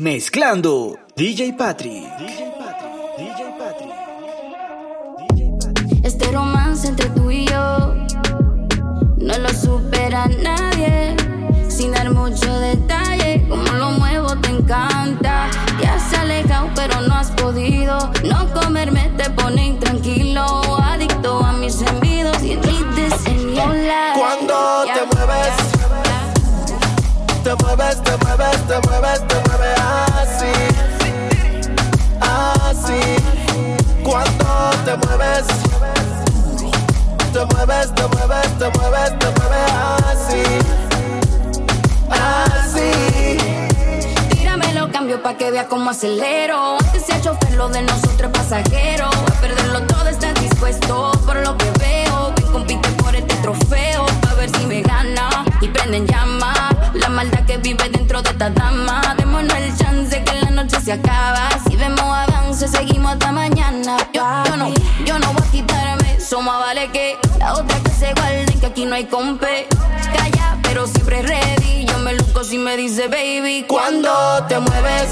Mezclando DJ Patri. DJ Patri. DJ Patri. Este romance entre tú y yo no lo supera nadie. Sin dar mucho detalle, como lo muevo te encanta. Ya has alejado, pero no has podido. No comerme te pone intranquilo. Adicto a mis envidos y en mi diseño Cuando te mueves, te mueves, te mueves, te mueves, te mueves así. Así. Cuando te mueves, te mueves, te mueves, te mueves, te mueves así. Así. Tíramelo, cambio pa' que vea cómo acelero. Antes sea chofer, lo de nosotros pasajero. A perderlo todo, estás dispuesto por lo que veo. Ven, compite por este trofeo. A ver si me gana y prenden llama. La maldad que vive dentro de esta dama. Démonos el chance que la noche se acaba. Si vemos avance, seguimos hasta mañana. Yo, no, yo no voy a quitarme. Eso más vale que la otra que se guarden, que aquí no hay compe. Calla, pero siempre ready. Yo me luco si me dice baby. Cuando te mueves,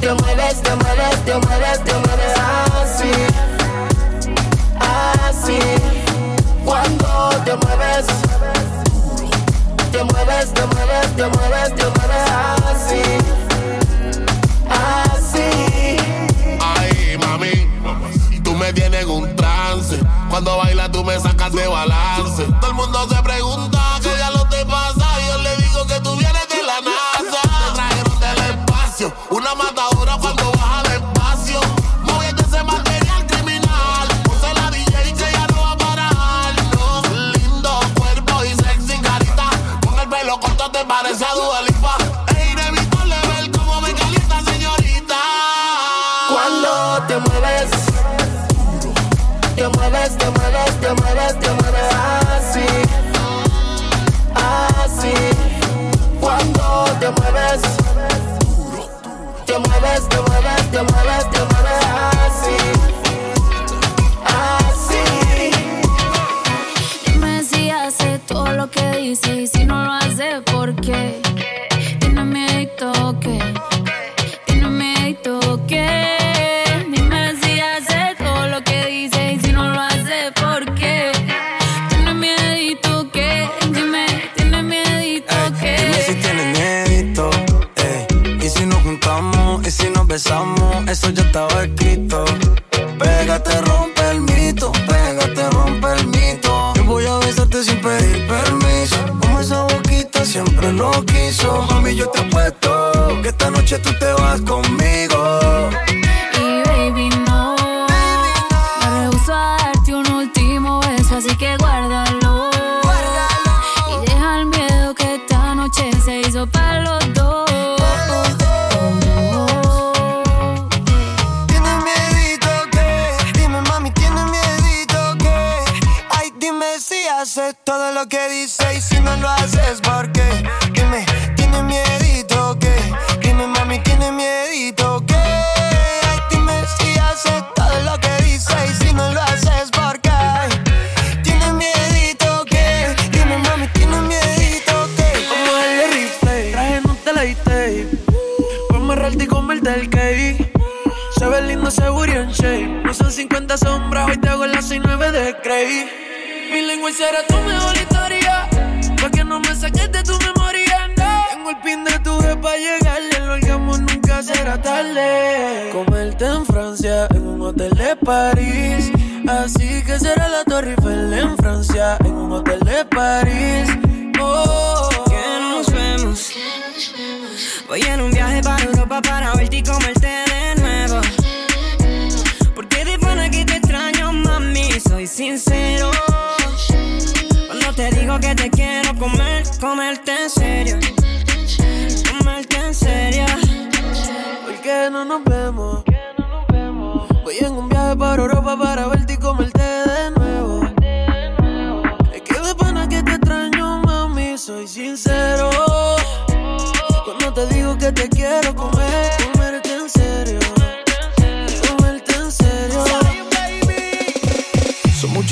te mueves, te mueves, te mueves, te mueves así. Así. Cuando te mueves, te mueves, te mueves, te mueves, te mueves así. Así. Ay, mami, tú me tienes en un trance. Cuando bailas tú me sacas de balance. Todo el mundo se pregunta qué ya lo te pasa. Y yo le digo que tú vienes de la NASA. Te trajeron del espacio, una matadora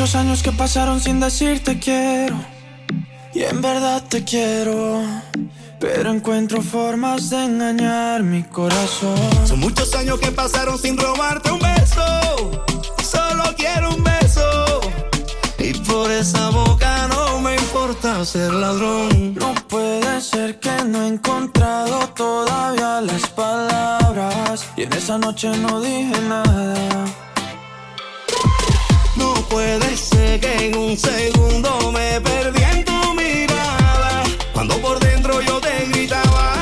muchos años que pasaron sin decirte quiero. Y en verdad te quiero. Pero encuentro formas de engañar mi corazón. Son muchos años que pasaron sin robarte un beso. Solo quiero un beso. Y por esa boca no me importa ser ladrón. No puede ser que no he encontrado todavía las palabras. Y en esa noche no dije nada. Puede ser que en un segundo me perdí en tu mirada. Cuando por dentro yo te gritaba.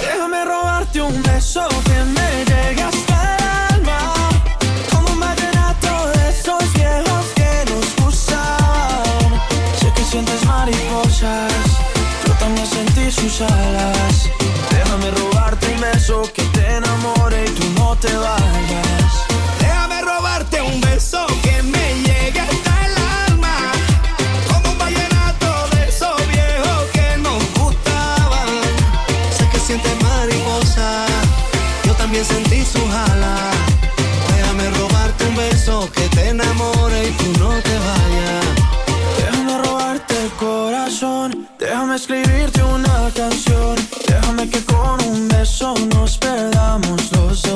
Déjame robarte un beso que me llegue hasta el alma. Como un vallenato de esos viejos que nos gustaban. Sé que sientes mariposas, yo también sentí sus alas. Déjame robarte un beso que te enamore y tú no te vayas. Enamore y tú no te vayas. Déjame robarte el corazón, déjame escribirte una canción. Déjame que con un beso nos perdamos los dos.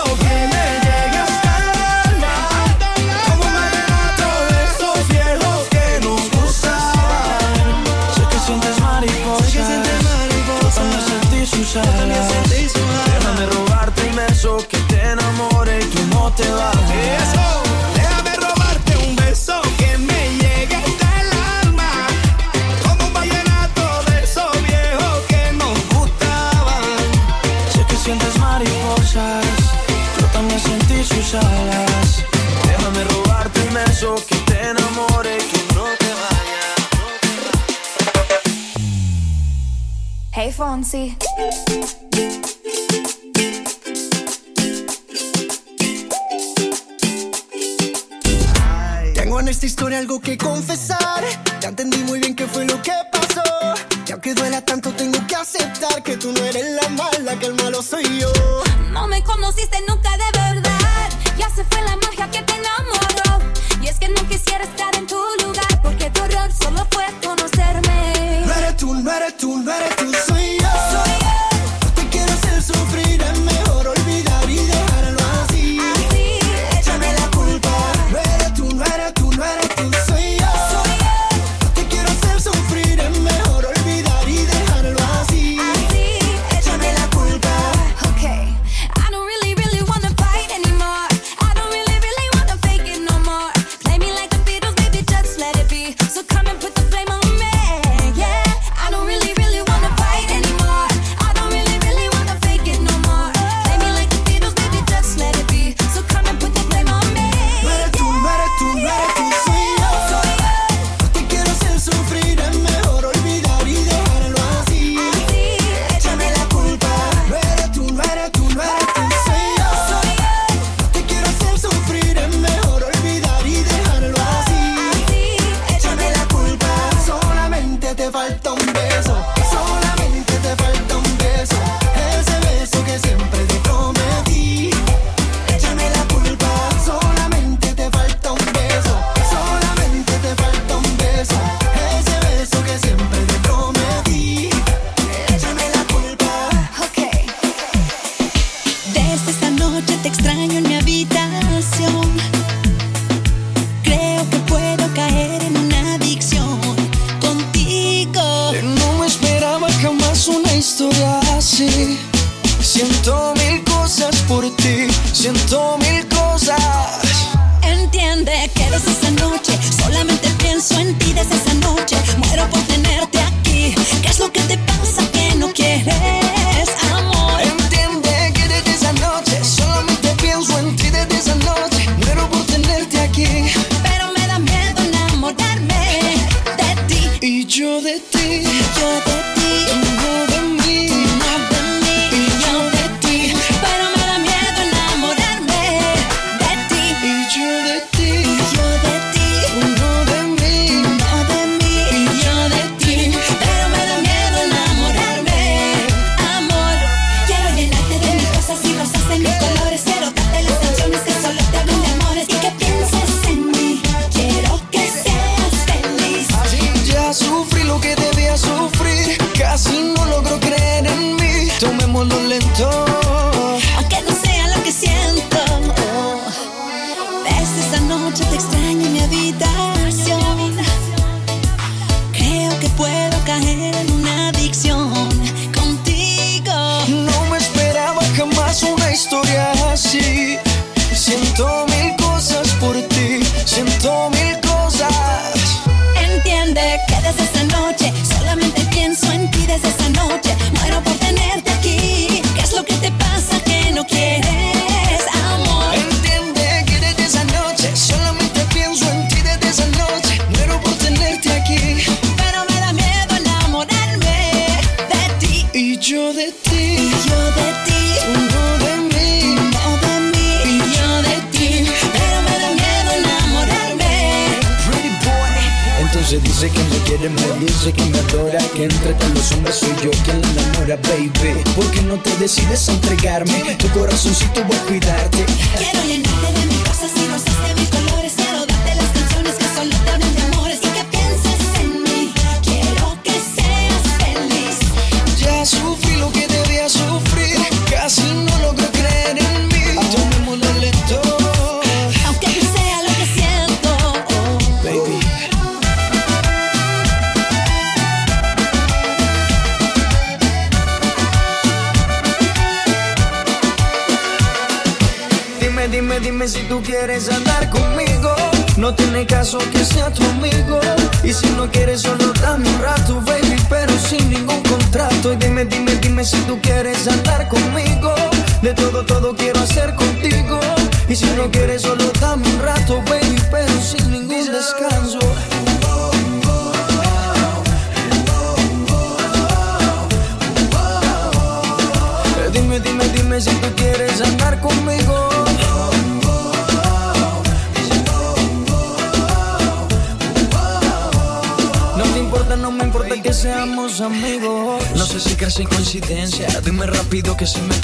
Tengo en esta historia algo que confesar.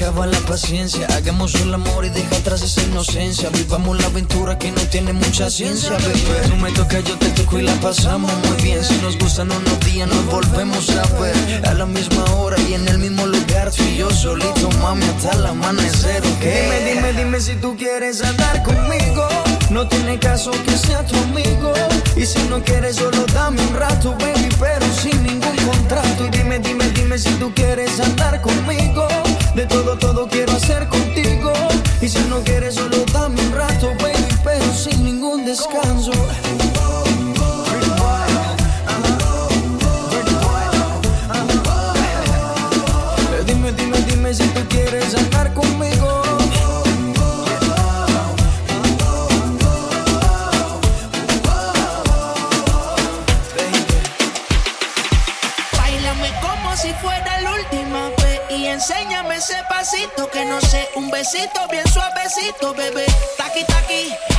acaba la paciencia. Hagamos el amor y deja atrás esa inocencia. Vivamos la aventura que no tiene mucha ciencia, bebé. Tú me tocas, yo te toco y la pasamos muy bien. Si nos gustan unos días, nos volvemos a ver. A la misma hora y en el mismo lugar. Tú y yo solito, mami, hasta el amanecer, ¿ok? Dime, dime, dime si tú quieres andar conmigo no tiene caso que sea tu amigo. Y si no quieres, solo dame un rato, baby, pero sin ningún contrato. Y dime, dime, dime si tú quieres andar conmigo. De todo, todo quiero hacer contigo. Y si no quieres, solo dame un rato, baby, pero sin ningún descanso. besito, bien suavecito, bebé. Taqui, taqui.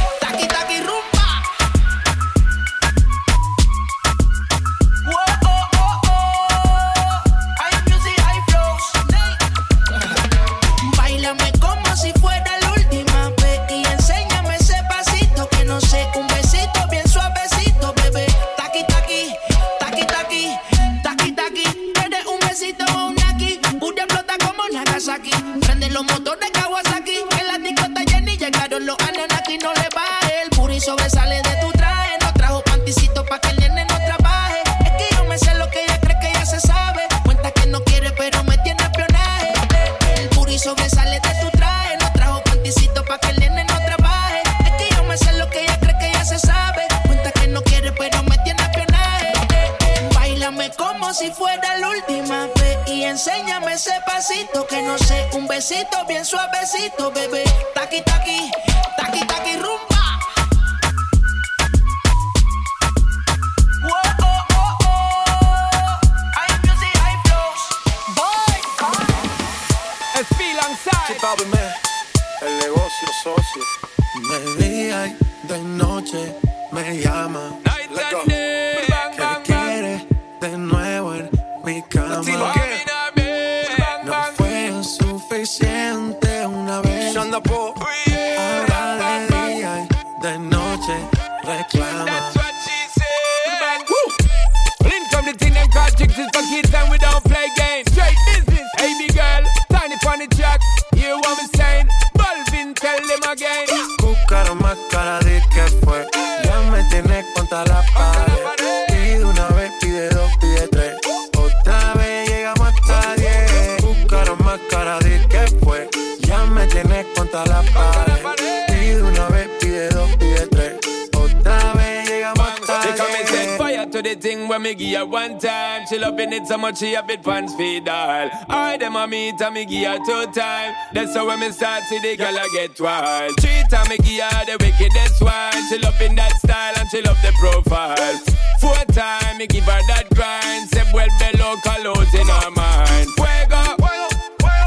so much she a bit pants feed all. I them a meet and me give her two time. That's how when me start see the girl I get wild. Treat and me give her the wickedest one. She love in that style and she love the profile. Four time me give her that grind. Say well below colors in her mind. Fuego,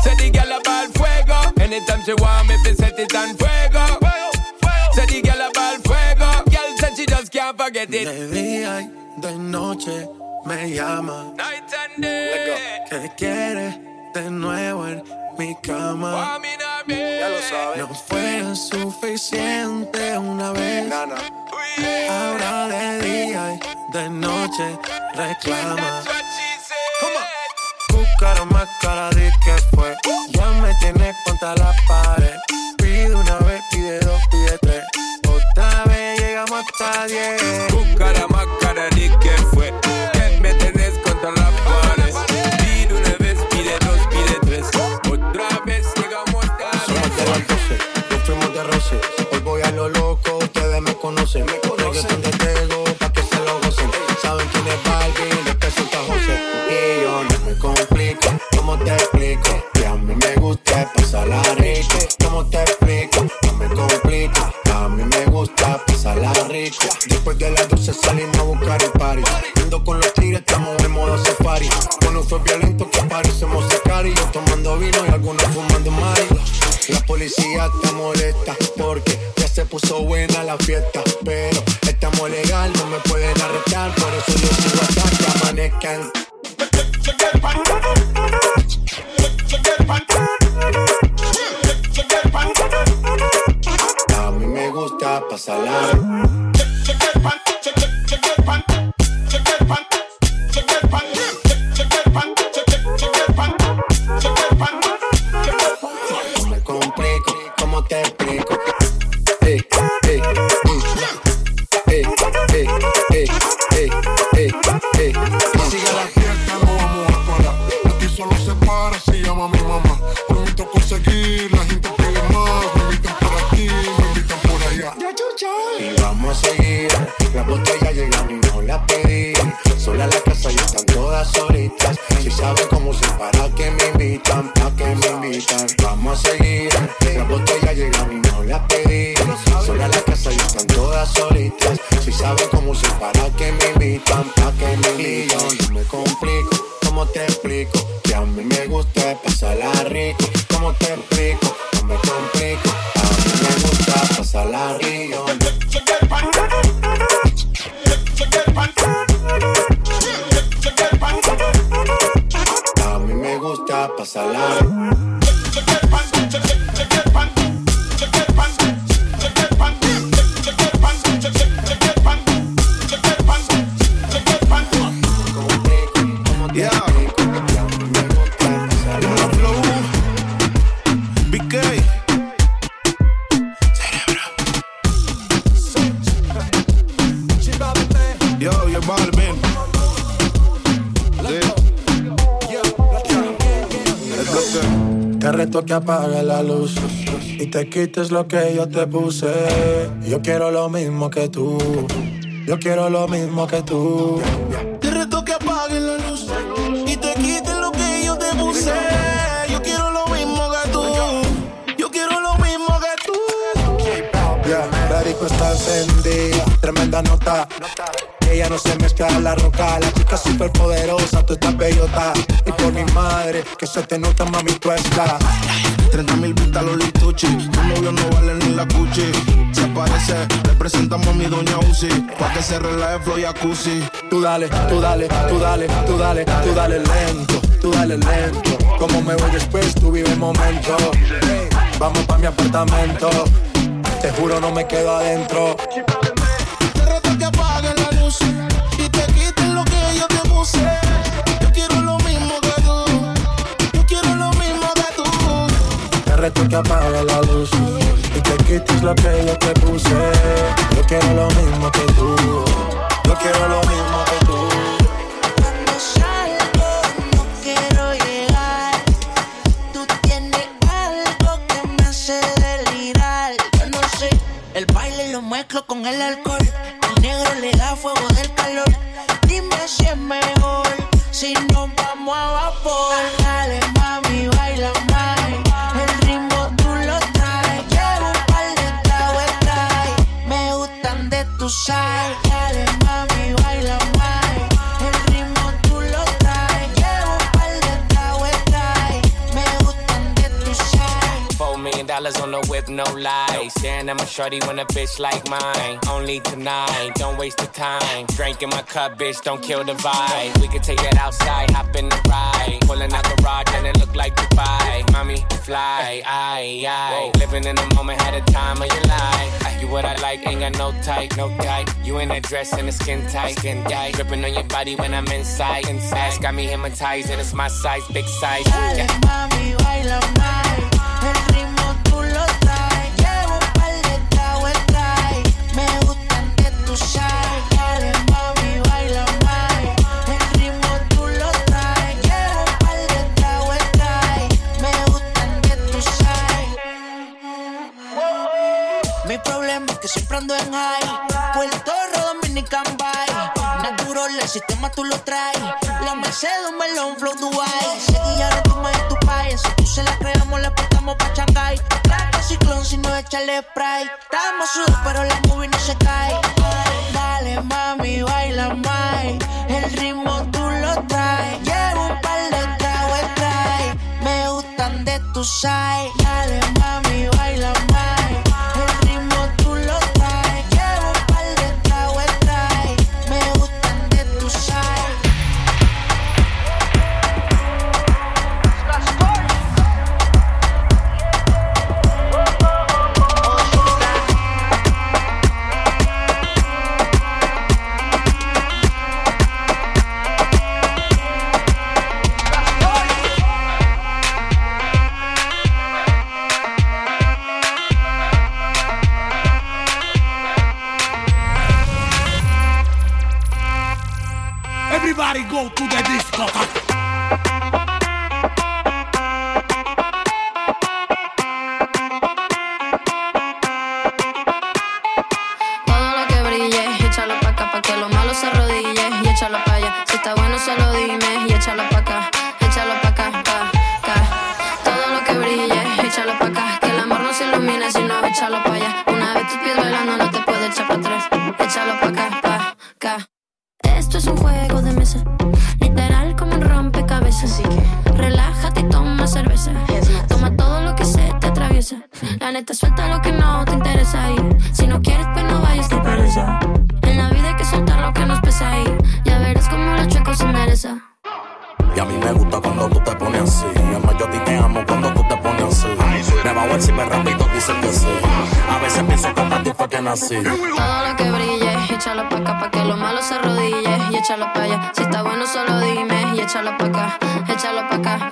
say the girl about fuego. Anytime she want me, fi set it on fuego. Say the girl about fuego. Girl said she just can't forget it. De día y de noche me llama. Night. And day. Que quiere de nuevo en mi cama. Ya lo sabes. No fue suficiente una vez. Ahora de día y de noche reclama. Buscaron más cara de que fue. Ya me tienes contra la pared. Pide una vez, pide dos, pide tres. Otra vez llegamos hasta diez. Buscara más cara de que fue. Fuimos de roce. Hoy voy a lo loco, ustedes me conocen. Me conocen de Tego, pa' que se lo gocen. Saben quién es de peso está José. Y yo no me complico, ¿cómo te explico? Que a mí me gusta pasarla rico. ¿Cómo te explico? No me complico, a mí me gusta pasarla rico. Después de las 12 salimos a buscar el party. Ando con los tigres, estamos en modo safari. Bueno, fue violento que parecemos y Yo tomando vino y algunos policía está molesta porque ya se puso buena la fiesta. Pero estamos legal, no me pueden arrestar. Por eso yo sigo hasta que amanezcan. A mí me gusta pasarla. Me gusta pasarla rico. ¿Cómo te que apague la luz y te quites lo que yo te puse. Yo quiero lo mismo que tú. Yo quiero lo mismo que tú. Te reto que apagues la luz y te quites lo que yo te puse. Yo quiero lo mismo que tú. Yo quiero lo mismo que tú. Yeah, la disco está encendida, tremenda nota. No se mezcla la roca, la chica super poderosa, tú estás bellota. Y por mi madre, que se te nota, mami, tú estás. 30 mil vistas los lituchi. Tu novio no vale ni la cuchi. Se parece, le presentamos a mi doña Uzi. Pa' que se relaje flow y jacuzzi. Tú dale, tú dale, tú dale, tú dale, tú dale lento, tú dale lento. Como me voy después, tú vive el momento. Vamos pa' mi apartamento, te juro no me quedo adentro. Reto que apague la luz y te quites lo que yo te puse. Yo quiero lo mismo que tú, yo quiero lo mismo que tú. El baile lo mezclo con el alcohol. El negro le da fuego del calor. Dime si es mejor si nos vamos a vapor. De tu sal. Dollars on the whip, no lies. Staring at my shorty when a bitch like mine. Only tonight, don't waste the time. Drink in my cup, bitch, don't kill the vibe. We can take it outside, hop in the ride. Pulling out the rod and it look like Dubai. Mommy, fly, aye, aye. Living in the moment, had a time of your life. You what I like, ain't got no type, no type. You in that dress and the skin tight, skin tight. Gripping on your body when I'm inside, inside. Got me hypnotized and it's my size, big size. Yeah. mami, baila ando en high. Puerto Dominican Bay. Natural, el sistema tú lo traes. La Mercedes, un melón, flow Dubai. Seguilla de tu madre, tu país. Si tú se la creamos, le portamos pa' Shanghai. Trato ciclón, si no échale spray. Estamos sudados, pero la movie no se cae. Dale, mami, baila más. El ritmo tú lo traes. Llevo un par de tragos, trae. Me gustan de tu side. Nací. Todo lo que brille, échalo pa' acá, pa' que lo malo se arrodille y échalo pa' allá. Si está bueno, solo dime y échalo pa' acá, échalo pa' acá, pa' acá.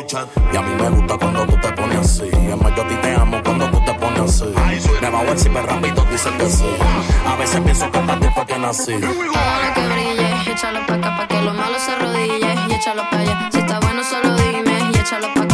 Y a mí me gusta cuando tú te pones así. Además, yo a ti te amo cuando tú te pones así. Me bajo encima rápido, dicen que sí. A veces pienso que para ti fue que nací. Lo que brille, échalo pa' acá, pa' que lo malo se arrodille y échalo pa' allá. Si está bueno, solo dime y échalo pa'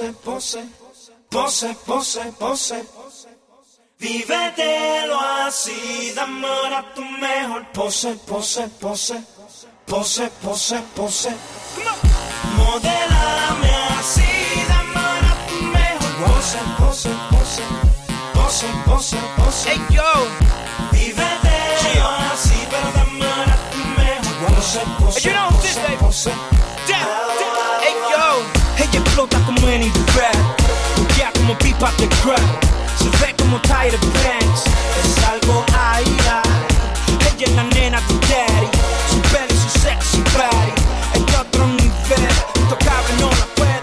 pose, pose, pose. Vívetelo así, dame ahora tu mejor pose, pose, pose, pose, pose, pose. Modelame así, dame ahora tu mejor pose, pose, pose, pose, pose, pose. Hey yo, vívetelo así, pero dame ahora tu mejor pose, pose, pose, pose. Ella explota como en Fred como pipa de crack. Se ve como Tyler Banks. Es algo ahí, Ella es la nena de daddy. Su belly, su sexy body. Es otro nivel. Tocable no la pueden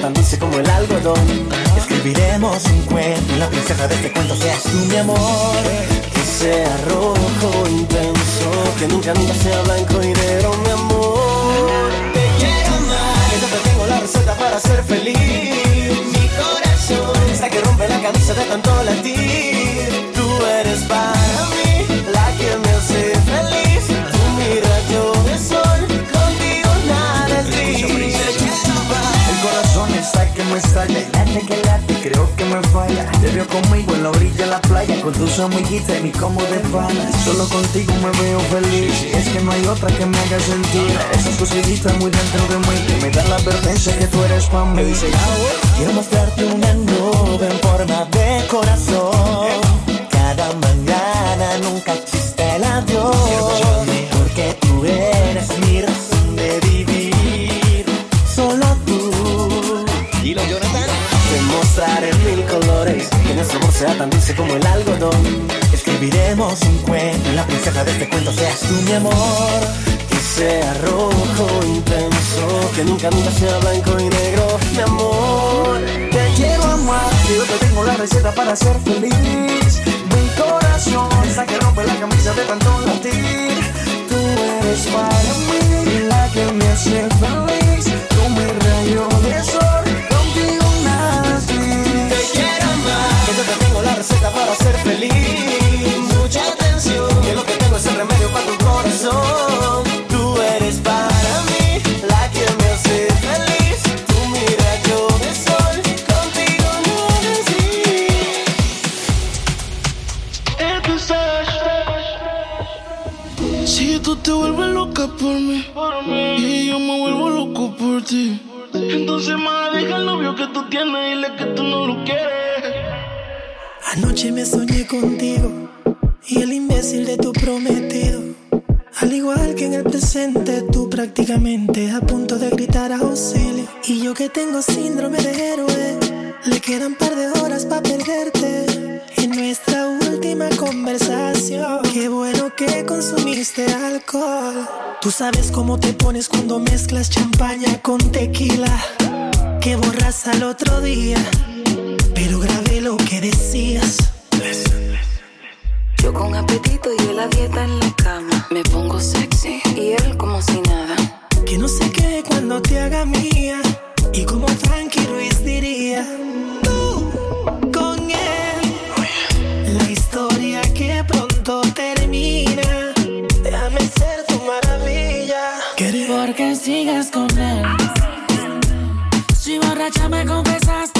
tan dulce como el algodón. Escribiremos un cuento, la princesa de este cuento seas tú, mi amor. Que sea rojo intenso, que nunca, nunca sea blanco y negro, mi amor. Te quiero amar, yo te tengo la receta para ser feliz. Mi corazón está que rompe la camisa de tanto latir. Tú eres para mí la que me me sale. Dale que late, creo que me falla. Te veo conmigo en la orilla de la playa Con tus amiguitas y mi combo de pana. Solo contigo me veo feliz. Es que no hay otra que me haga sentir. Esas cositas muy dentro de mí Que me da la advertencia que tú eres para mí. Dice, Quiero mostrarte una nube en forma de corazón. Cada mañana nunca existe el adiós. sea tan dulce como el algodón. Escribiremos un cuento, la princesa de este cuento seas tú, mi amor. Que sea rojo intenso, que nunca, nunca sea blanco y negro, mi amor. Te quiero amar, que yo te tengo la receta para ser feliz. Mi corazón, hasta que rompe la camisa de tanto latir. Tú eres para mí, la que me hace feliz, tú mi rayo de sol. la receta para ser feliz. Mucha atención, que lo que tengo es el remedio para tu corazón. Tú eres para mí la que me hace feliz. Tú mira yo de sol, contigo no decí. Eh, si tú te vuelves loca por mí, por mí, y yo me vuelvo loco por ti. Entonces, más deja el novio que tú tienes y le que tú no lo quieres. Anoche me soñé contigo y el imbécil de tu prometido. Al igual que en el presente, tú prácticamente a punto de gritar a auxilio. Y yo que tengo síndrome de héroe, le quedan par de horas para perderte. En nuestra última conversación, qué bueno que consumiste alcohol. Tú sabes cómo te pones cuando mezclas champaña con tequila, que borras al otro día. Pero lo que decías. Yo con apetito y él a dieta en la cama. Me pongo sexy y él como si nada. Que no se quede cuando te haga mía. Y como Frankie Ruiz diría, tú con él. La historia que pronto termina. Déjame ser tu maravilla. Porque sigas con él. Si borracha me confesaste.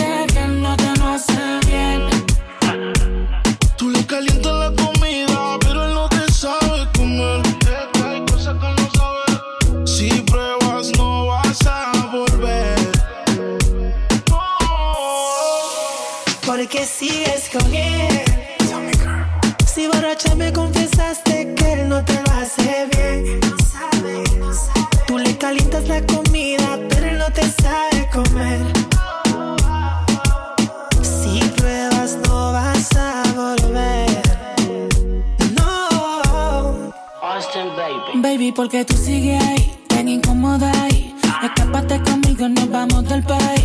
porque tú sigues ahí, tan incómoda ahí. Escápate conmigo, nos vamos del país.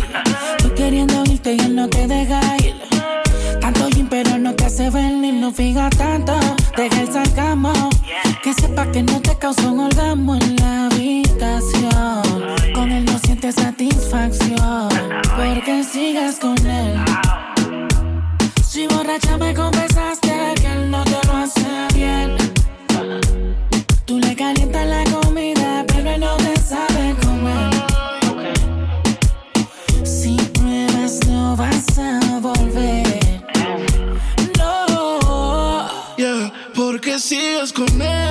Tú queriendo irte y él no te deja ir. Tanto gym, pero no te hace venir, no fija tanto. Deja el sarcasmo. Que sepa que no te causó un orgasmo en la habitación. Con él no sientes satisfacción. Porque sigas con él. Si borracha me confesaste. con él.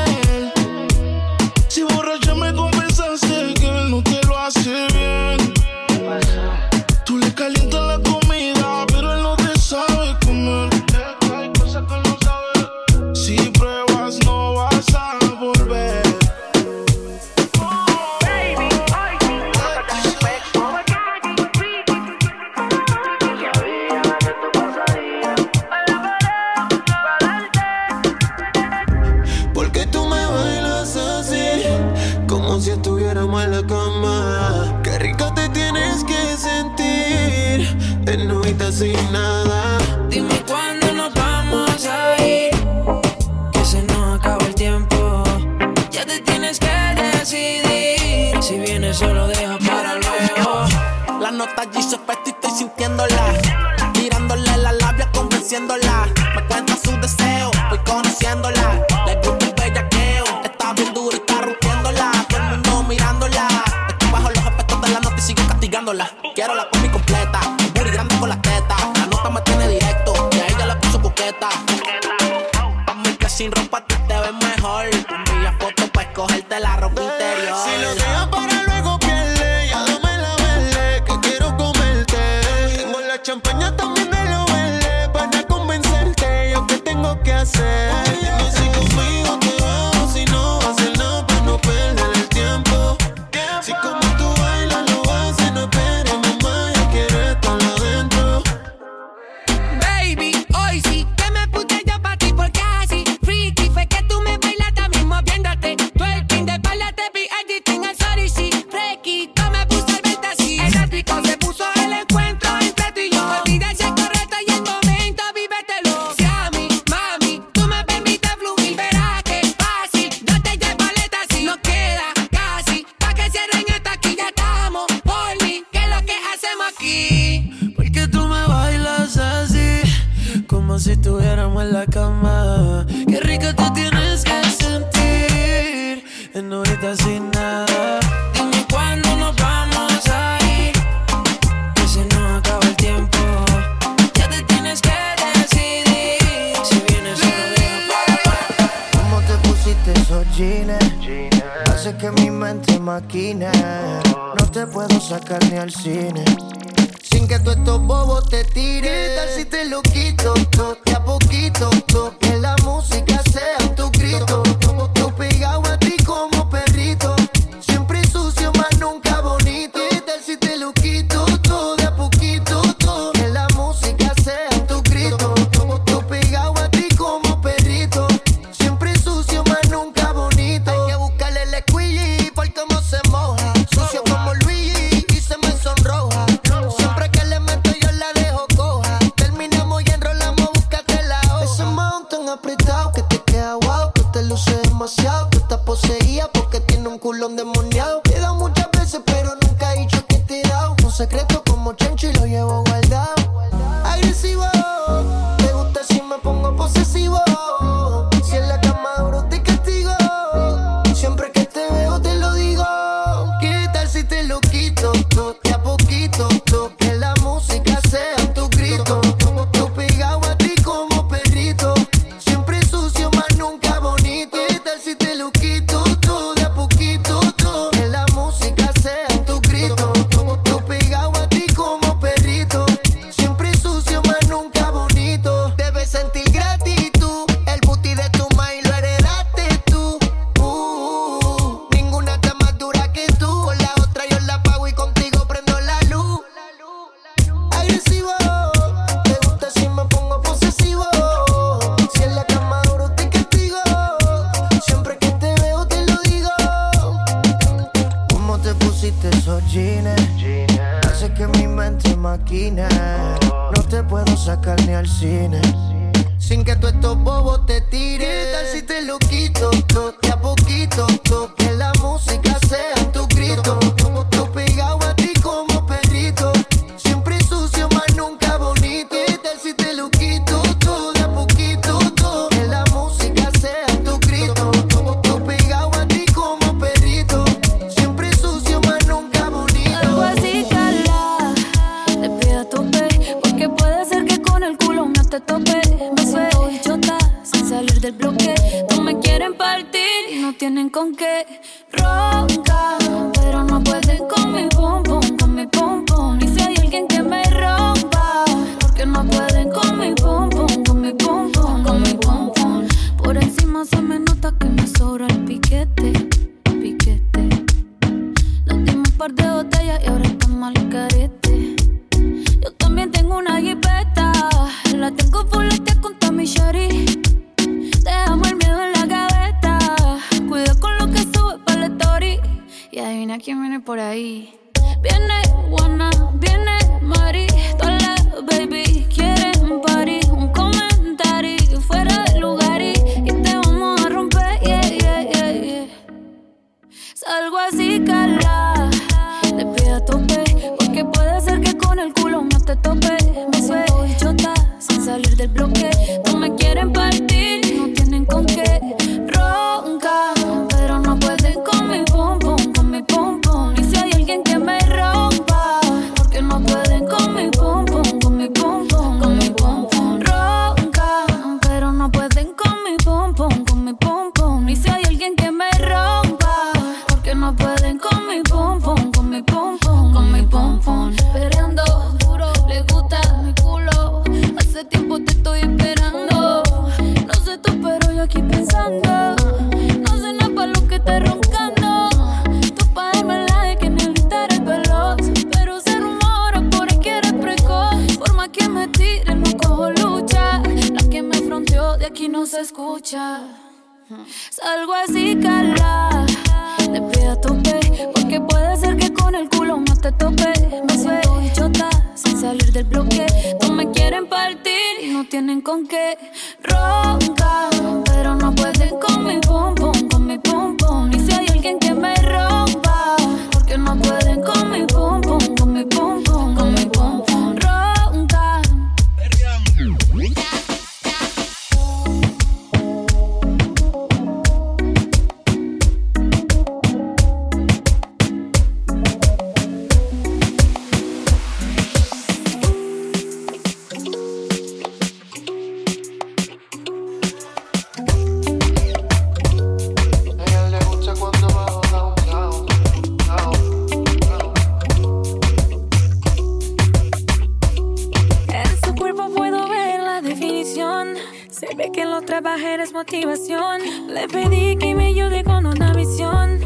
motivación. Le pedí que me ayude con una visión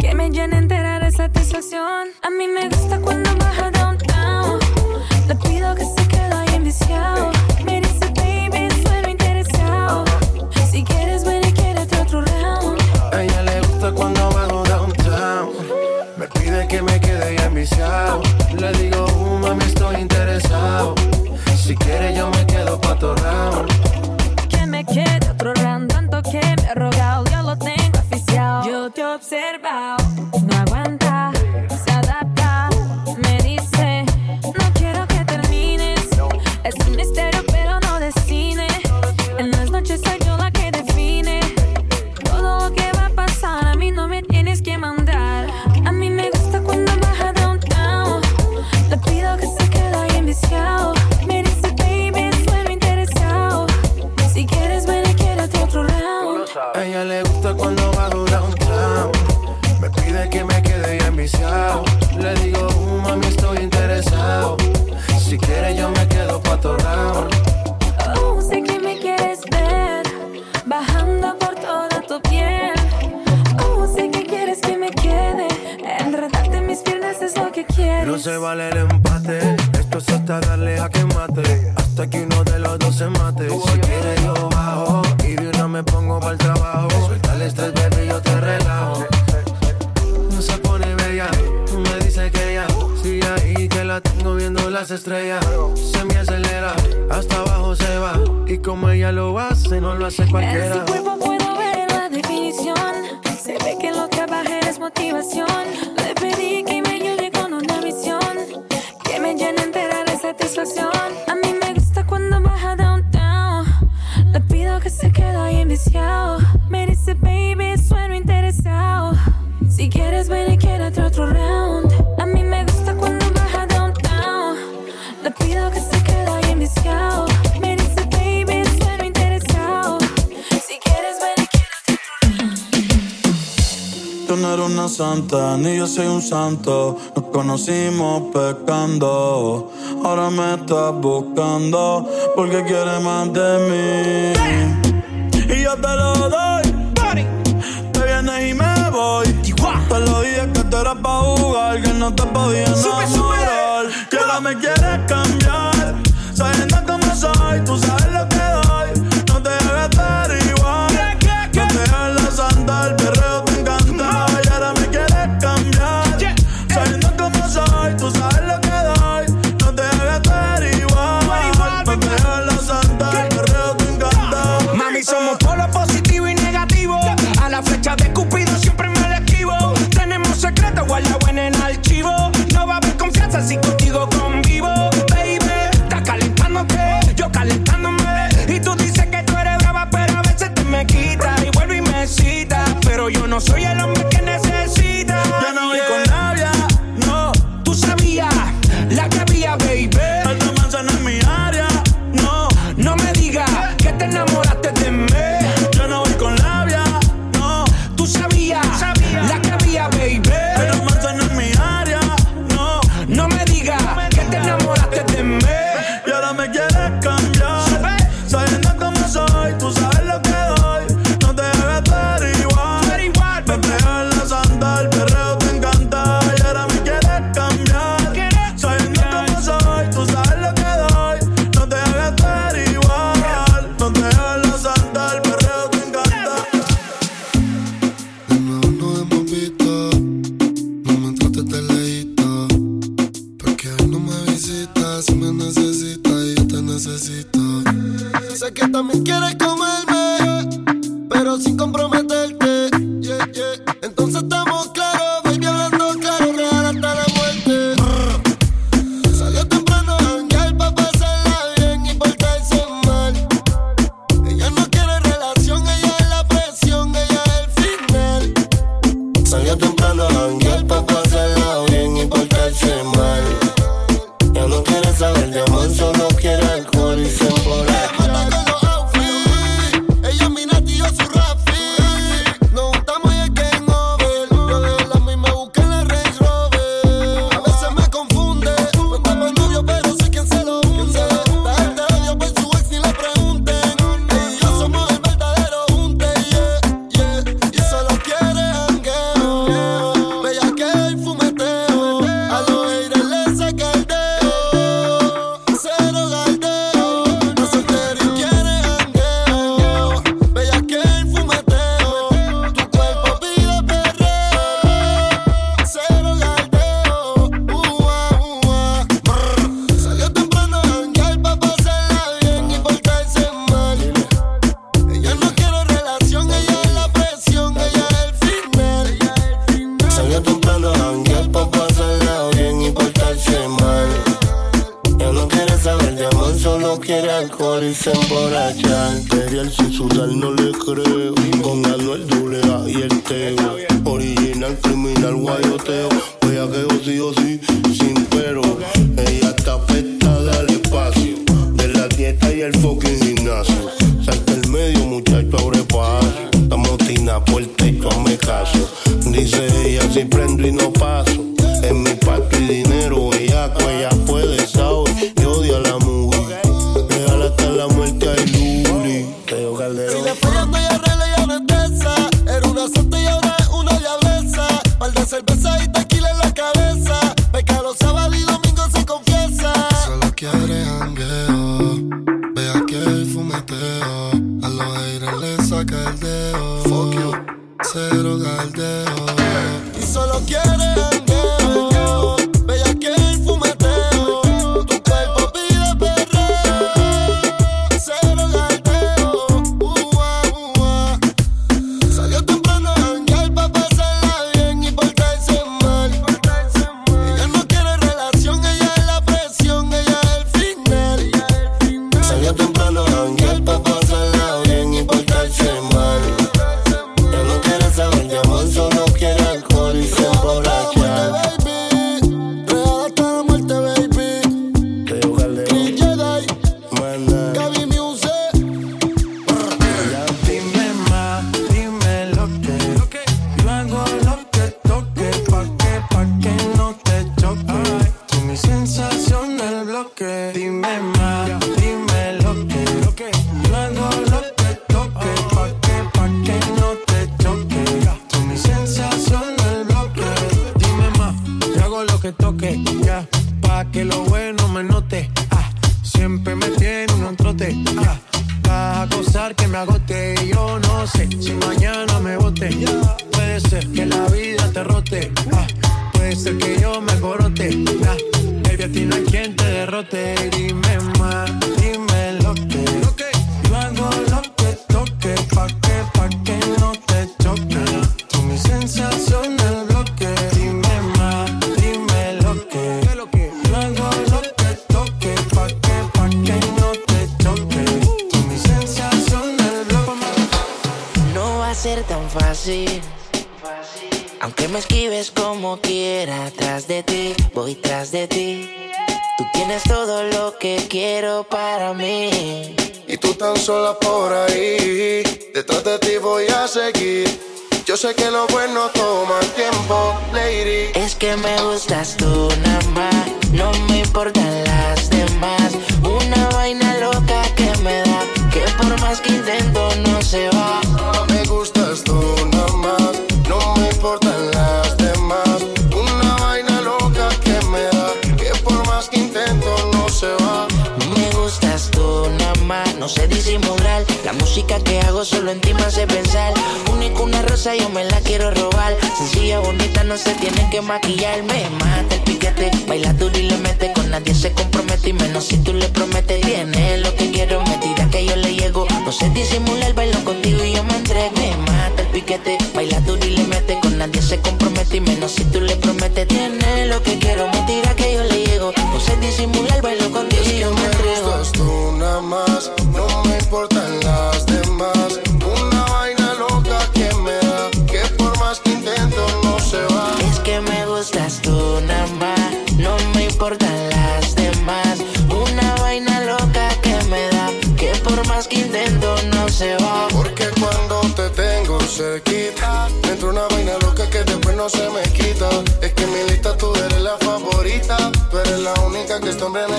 que me llene entera de satisfacción. A mí me gusta cuando baja de no eres una santa, ni yo soy un santo. Nos conocimos pecando. Ahora me estás buscando porque quieres más de mí. Y yo te lo doy. Te vienes y me voy. Te lo dije que te eras pa' jugar, que no te podía enamorar.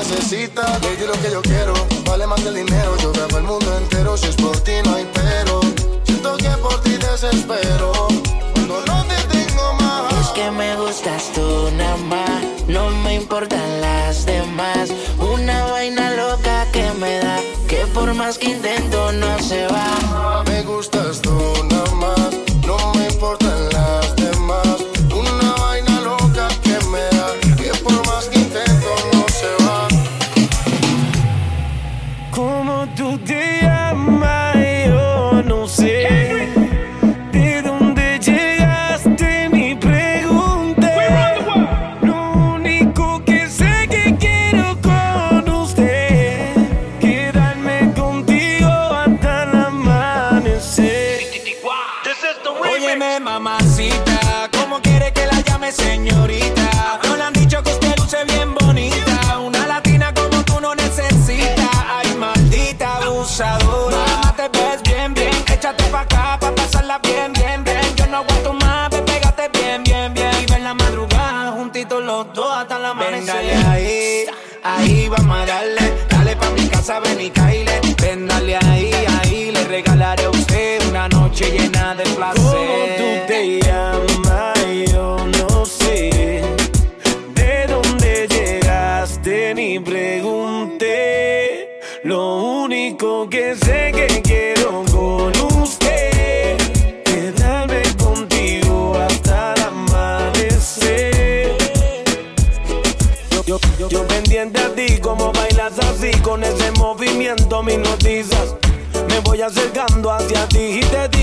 necesitas, baby, lo que yo quiero. Vale más que el dinero, yo grabo el mundo entero. Si es por ti, no hay pero. Siento que por ti desespero. Cuando no te tengo más. Es que me gustas tú, nada más. No me importan las demás. Una vaina loca que me da. Que por más que intento, no se va. Me gustas tú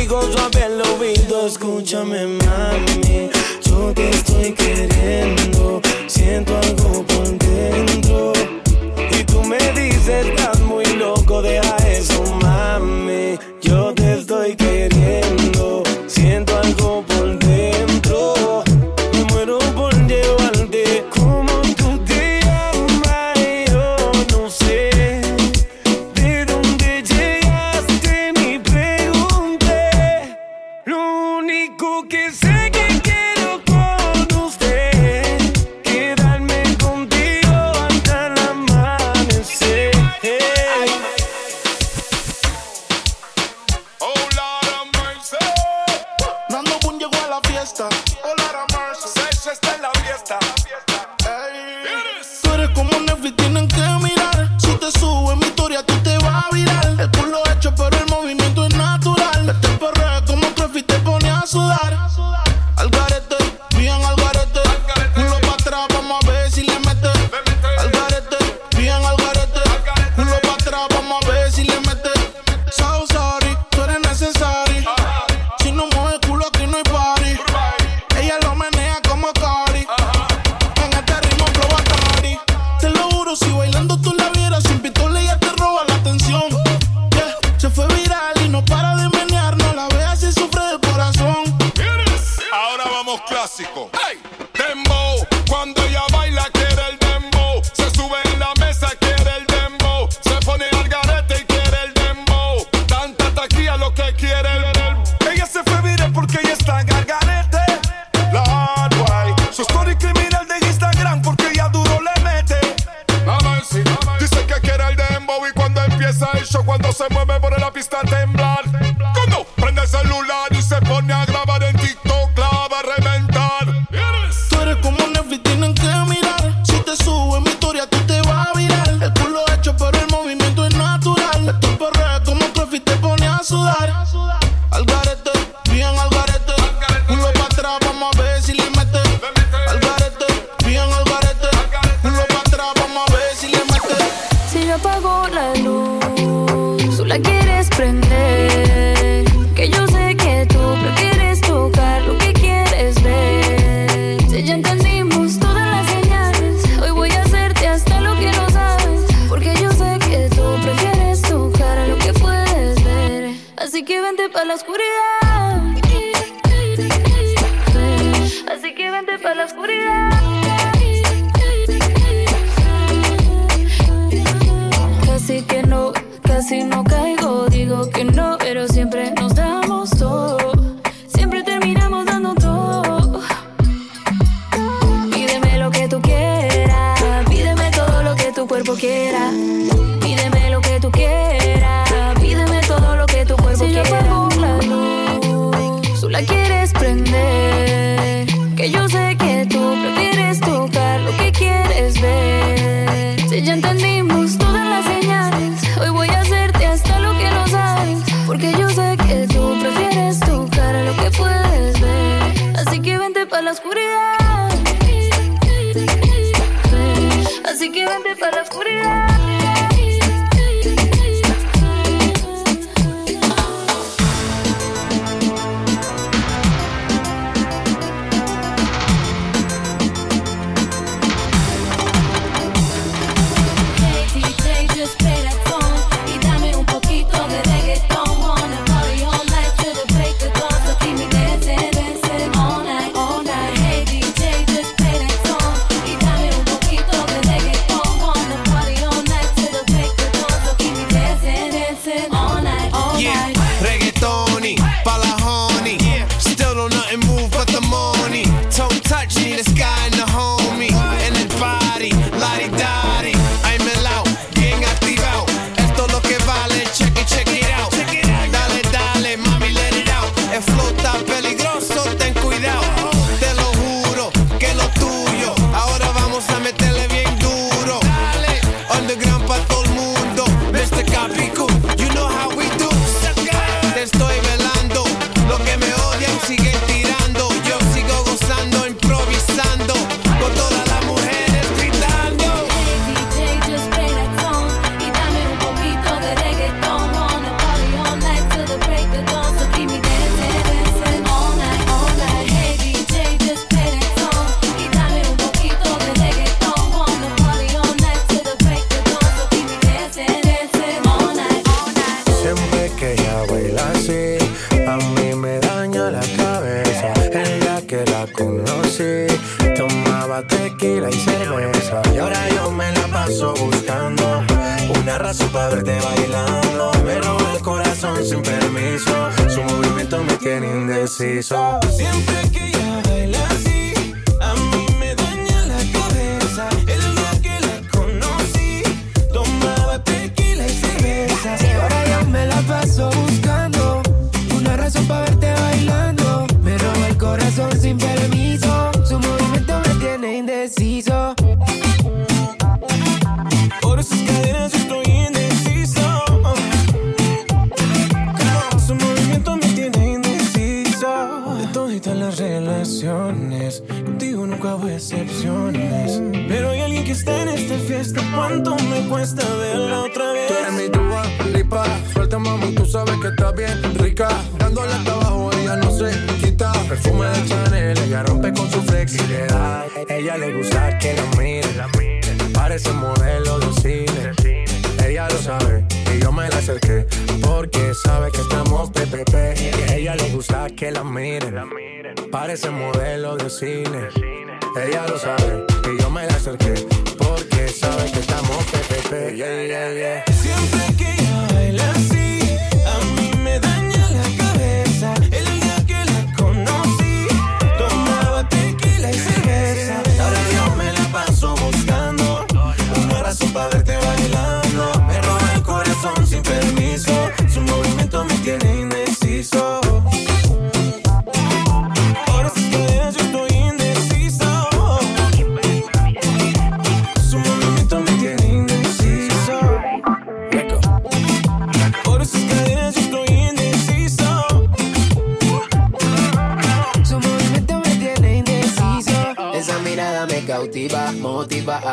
digo suave al oído, escúchame mami, yo te estoy queriendo, siento la luz, tú la quieres prender. Que yo sé que tú prefieres tocar lo que quieres ver. Si ya entendimos todas las señales, hoy voy a hacerte hasta lo que no sabes. Porque yo sé que tú prefieres tocar lo que puedes ver. Así que vente para la oscuridad. Así que vente para la oscuridad.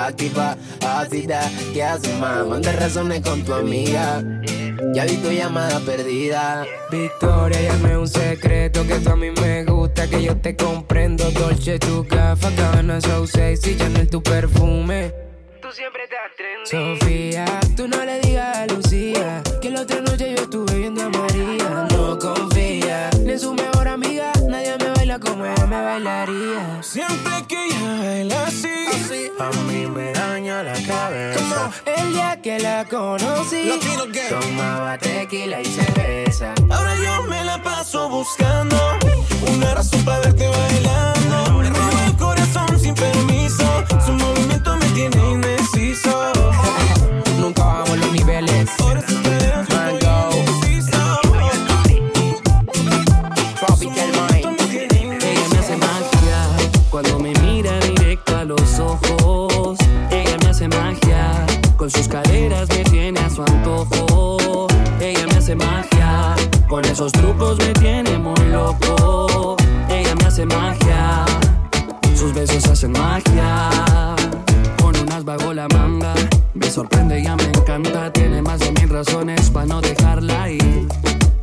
Activa, ácida. ¿Qué haces, más? Manda razones con tu amiga. Ya vi tu llamada perdida. Victoria, llame un secreto que tú a mí me gusta, que yo te comprendo. Dolce, tu gafa, Cabana, so sexy, Chanel, tu perfume. Tú siempre te Sofía, tú no le digas a Lucía que la otra noche yo estuve viendo a María. No confía ni en su mejor bailaría. Siempre que ella baila así, A mí me daña la cabeza. El día que la conocí, tomaba tequila y cerveza. ahora yo me la paso buscando una razón para verte bailando. Me roba el corazón sin permiso. Su movimiento me tiene indeciso. Nunca bajamos los niveles. Sus caderas me tiene a su antojo. Ella me hace magia con esos trucos me tiene muy loco. Ella me hace magia, sus besos hacen magia. Con unas bajo la manga, me sorprende, ya me encanta. Tiene más de mil razones para no dejarla ir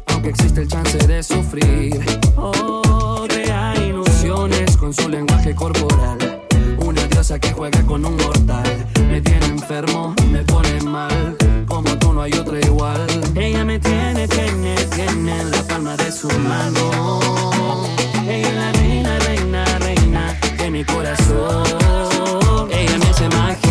aunque existe el chance de sufrir. Oh, crea ilusiones con su lenguaje corporal. Diosa que juega con un mortal. Me tiene enfermo, me pone mal. Como tú no hay otra igual. Ella me tiene, tiene, tiene en la palma de su mano. Ella es la reina, reina, reina de mi corazón. Ella me hace magia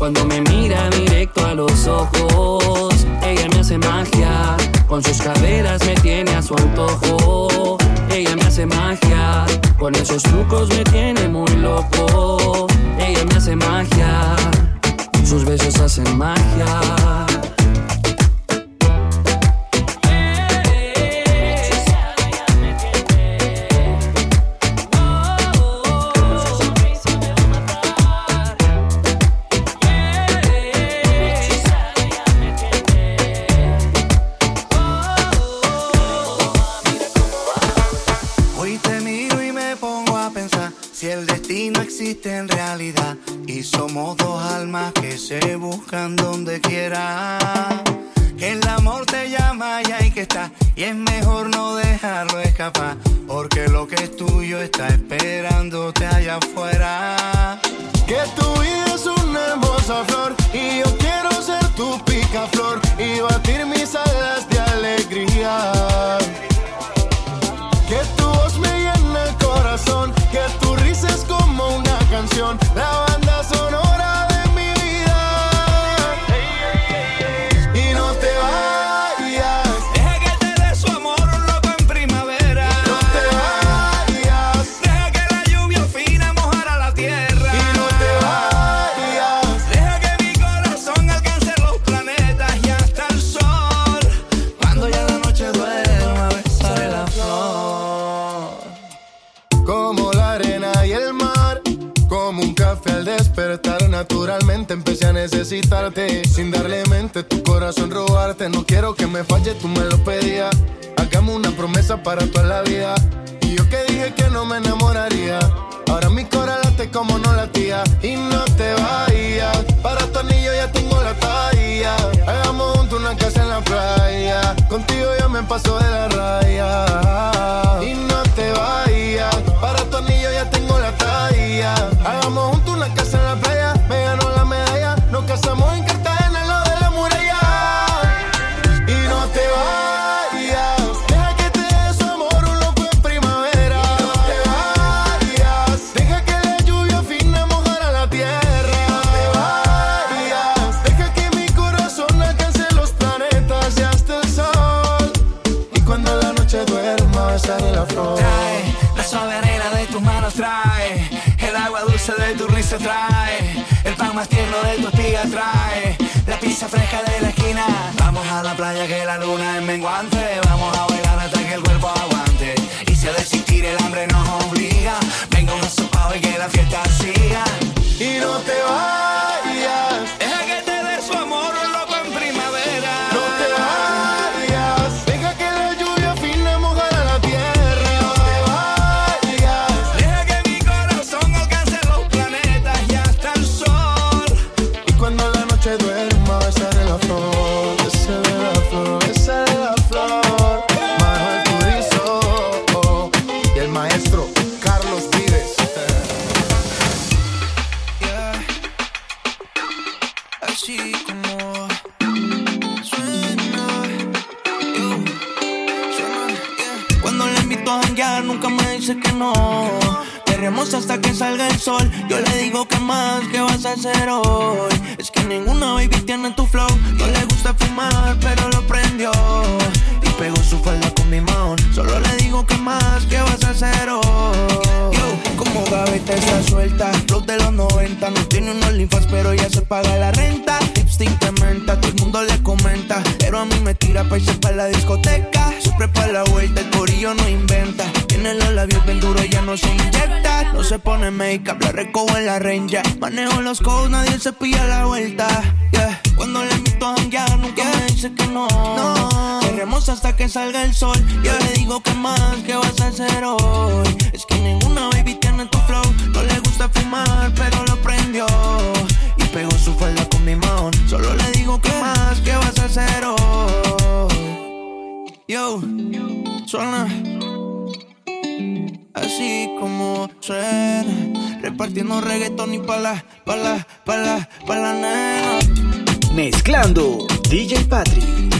cuando me mira directo a los ojos. Ella me hace magia con sus caderas me tiene a su antojo. Ella me hace magia con esos trucos me tiene muy loco. Ella me hace magia, sus besos hacen magia. La playa que la luna es menguante, vamos a bailar hasta que el cuerpo aguante. Y si a desistir el hambre nos obliga, venga un asopado y que la fiesta siga. Y no te vayas. Deja que te dé su amor no. Hasta que salga el sol. Yo le digo que más, que vas a hacer hoy? Es que ninguna baby tiene tu flow. No le gusta fumar, pero lo prendió. Y pegó su falda con mi mount. Solo le digo que más, que vas a hacer hoy? Yo, como gaveta está suelta. Flow de los 90. No tiene unos linfas, pero ya se paga la renta. Lipstick de menta, todo el mundo le comenta. Pero a mí me tira pa' irse pa' la discoteca. Siempre pa' la vuelta, el corillo no inventa. Tiene los labios bien duros, ya no se inyecta. No se pone make-up, la recojo en la renja. Manejo los codes, nadie se pilla la vuelta. Yeah. Cuando le invito a janguear, nunca me dice que no. No. Queremos hasta que salga el sol. Yo le digo que más, que vas a hacer hoy? Es que ninguna baby tiene tu flow. No le gusta fumar, pero lo prendió. Y pegó su falda con mi mount. Solo le digo que más, que vas a hacer hoy? Yo, suena así como suena. Repartiendo reggaetón y pala, pala, pala, pala. Mezclando DJ Patrick.